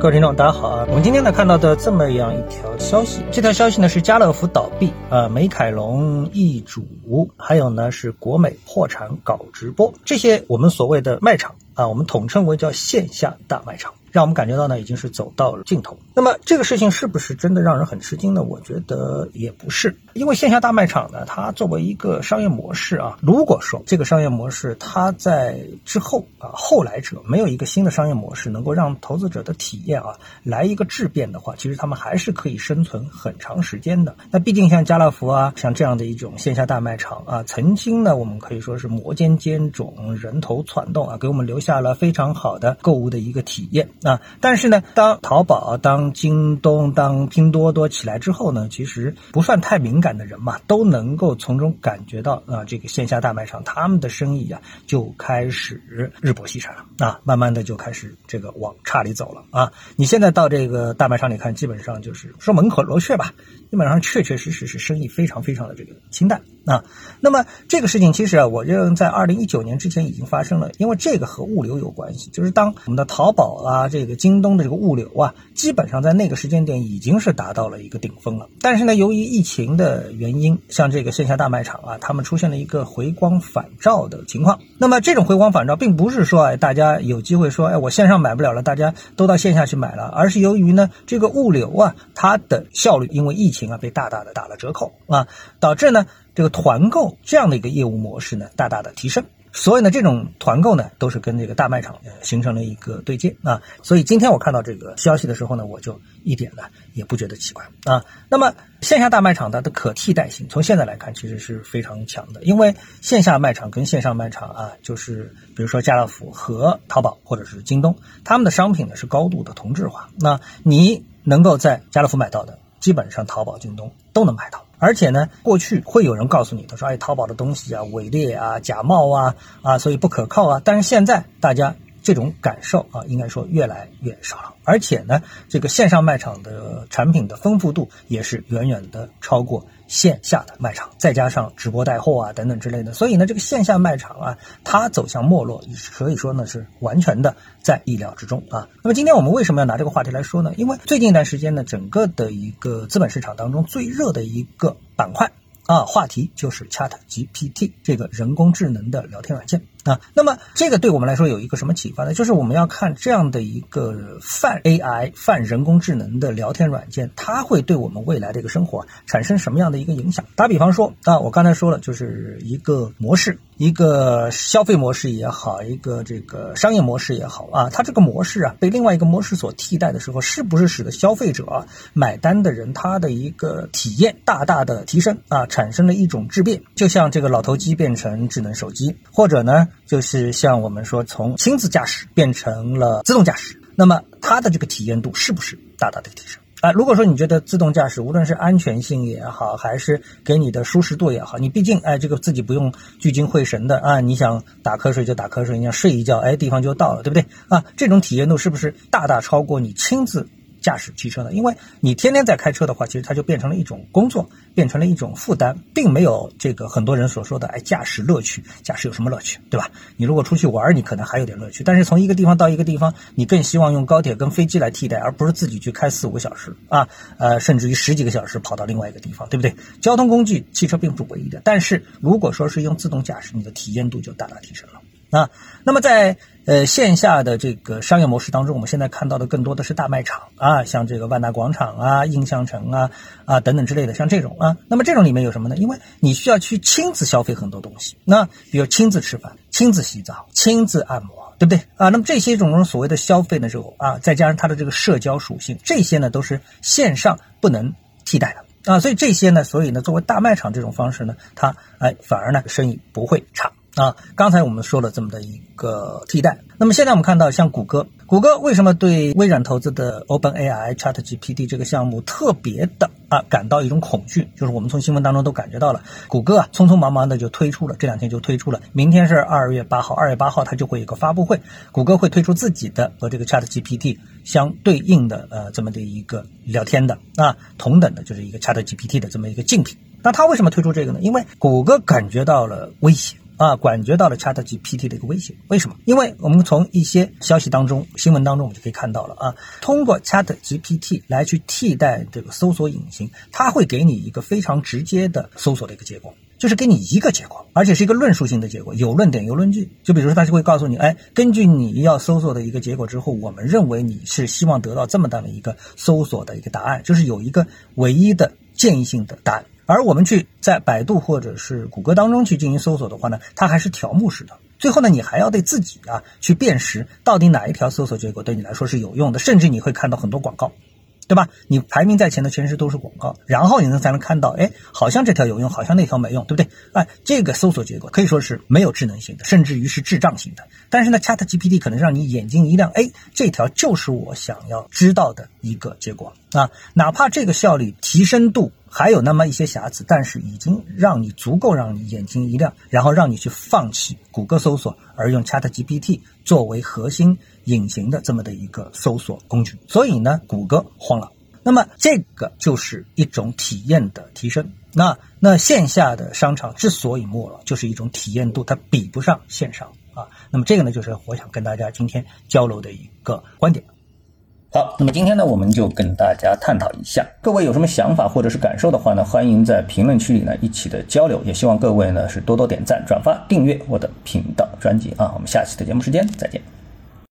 各位听众，大家好啊！我们今天呢看到的这么样一条消息，这条消息呢是家乐福倒闭啊，美凯龙易主，还有呢是国美破产搞直播，这些我们所谓的卖场啊，我们统称为叫线下大卖场。让我们感觉到呢，已经是走到了尽头。那么这个事情是不是真的让人很吃惊呢？我觉得也不是，因为线下大卖场呢，它作为一个商业模式啊，如果说这个商业模式它在之后啊后来者没有一个新的商业模式能够让投资者的体验啊来一个质变的话，其实他们还是可以生存很长时间的。那毕竟像家乐福啊，像这样的一种线下大卖场啊，曾经呢，我们可以说是摩肩接踵，人头攒动啊，给我们留下下了非常好的购物的一个体验。啊，但是呢，当淘宝、当京东、当拼多多起来之后呢，其实不算太敏感的人嘛，都能够从中感觉到啊，这个线下大卖场他们的生意啊就开始日薄西山了啊，慢慢的就开始这个往差里走了啊。你现在到这个大卖场里看，基本上就是说门可罗雀吧，基本上确确实实是生意非常非常的这个清淡啊。那么这个事情其实啊，我认为在二零一九年之前已经发生了，因为这个和物物流有关系，就是当我们的淘宝啊。这个京东的这个物流啊，基本上在那个时间点已经是达到了一个顶峰了。但是呢，由于疫情的原因，像这个线下大卖场啊，他们出现了一个回光返照的情况。那么这种回光返照，并不是说哎大家有机会说哎我线上买不了了，大家都到线下去买了，而是由于呢这个物流啊，它的效率因为疫情啊被大大的打了折扣啊，导致呢这个团购这样的一个业务模式呢大大的提升。所以呢，这种团购呢，都是跟这个大卖场形成了一个对接啊。所以今天我看到这个消息的时候呢，我就一点呢也不觉得奇怪啊。那么线下大卖场它的可替代性，从现在来看其实是非常强的，因为线下卖场跟线上卖场啊，就是比如说家乐福和淘宝或者是京东，他们的商品呢是高度的同质化。那你能够在家乐福买到的，基本上淘宝、京东都能买到。而且呢，过去会有人告诉你，他说：“哎，淘宝的东西啊，伪劣啊，假冒啊，啊，所以不可靠啊。”但是现在大家这种感受啊，应该说越来越少了。而且呢，这个线上卖场的产品的丰富度也是远远的超过。线下的卖场，再加上直播带货啊等等之类的，所以呢，这个线下卖场啊，它走向没落，可以说呢是完全的在意料之中啊。那么今天我们为什么要拿这个话题来说呢？因为最近一段时间呢，整个的一个资本市场当中最热的一个板块啊，话题就是 Chat GPT 这个人工智能的聊天软件。啊，那么这个对我们来说有一个什么启发呢？就是我们要看这样的一个泛 AI、泛人工智能的聊天软件，它会对我们未来的一个生活产生什么样的一个影响？打比方说啊，我刚才说了，就是一个模式，一个消费模式也好，一个这个商业模式也好啊，它这个模式啊被另外一个模式所替代的时候，是不是使得消费者啊买单的人他的一个体验大大的提升啊，产生了一种质变？就像这个老头机变成智能手机，或者呢？就是像我们说，从亲自驾驶变成了自动驾驶，那么它的这个体验度是不是大大的提升啊？如果说你觉得自动驾驶无论是安全性也好，还是给你的舒适度也好，你毕竟哎这个自己不用聚精会神的啊，你想打瞌睡就打瞌睡，你想睡一觉，哎地方就到了，对不对啊？这种体验度是不是大大超过你亲自？驾驶汽车呢，因为你天天在开车的话，其实它就变成了一种工作，变成了一种负担，并没有这个很多人所说的哎驾驶乐趣。驾驶有什么乐趣，对吧？你如果出去玩，你可能还有点乐趣，但是从一个地方到一个地方，你更希望用高铁跟飞机来替代，而不是自己去开四五个小时啊，呃，甚至于十几个小时跑到另外一个地方，对不对？交通工具汽车并不是唯一的，但是如果说是用自动驾驶，你的体验度就大大提升了。啊，那么在呃线下的这个商业模式当中，我们现在看到的更多的是大卖场啊，像这个万达广场啊、印象城啊啊等等之类的，像这种啊。那么这种里面有什么呢？因为你需要去亲自消费很多东西，那比如亲自吃饭、亲自洗澡、亲自按摩，对不对啊？那么这些种所谓的消费的时候啊，再加上它的这个社交属性，这些呢都是线上不能替代的啊。所以这些呢，所以呢，作为大卖场这种方式呢，它哎反而呢生意不会差。啊，刚才我们说了这么的一个替代，那么现在我们看到像谷歌，谷歌为什么对微软投资的 OpenAI ChatGPT 这个项目特别的啊感到一种恐惧？就是我们从新闻当中都感觉到了，谷歌啊匆匆忙忙的就推出了，这两天就推出了，明天是二月八号，二月八号它就会有个发布会，谷歌会推出自己的和这个 ChatGPT 相对应的呃这么的一个聊天的啊同等的就是一个 ChatGPT 的这么一个竞品。那它为什么推出这个呢？因为谷歌感觉到了威胁。啊，感觉到了 Chat GPT 的一个威胁。为什么？因为我们从一些消息当中、新闻当中，我们就可以看到了啊，通过 Chat GPT 来去替代这个搜索引擎，它会给你一个非常直接的搜索的一个结果。就是给你一个结果，而且是一个论述性的结果，有论点有论据。就比如说，他就会告诉你，哎，根据你要搜索的一个结果之后，我们认为你是希望得到这么大的一个搜索的一个答案，就是有一个唯一的建议性的答案。而我们去在百度或者是谷歌当中去进行搜索的话呢，它还是条目式的。最后呢，你还要对自己啊去辨识到底哪一条搜索结果对你来说是有用的，甚至你会看到很多广告。对吧？你排名在前的全是都是广告，然后你能才能看到，哎，好像这条有用，好像那条没用，对不对？哎，这个搜索结果可以说是没有智能性的，甚至于是智障性的。但是呢，Chat GPT 可能让你眼睛一亮，哎，这条就是我想要知道的一个结果啊！哪怕这个效率提升度还有那么一些瑕疵，但是已经让你足够让你眼睛一亮，然后让你去放弃谷歌搜索，而用 Chat GPT 作为核心。隐形的这么的一个搜索工具，所以呢，谷歌慌了。那么这个就是一种体验的提升。那那线下的商场之所以没落，就是一种体验度它比不上线上啊。那么这个呢，就是我想跟大家今天交流的一个观点。好，那么今天呢，我们就跟大家探讨一下。各位有什么想法或者是感受的话呢，欢迎在评论区里呢一起的交流。也希望各位呢是多多点赞、转发、订阅我的频道专辑啊。我们下期的节目时间再见。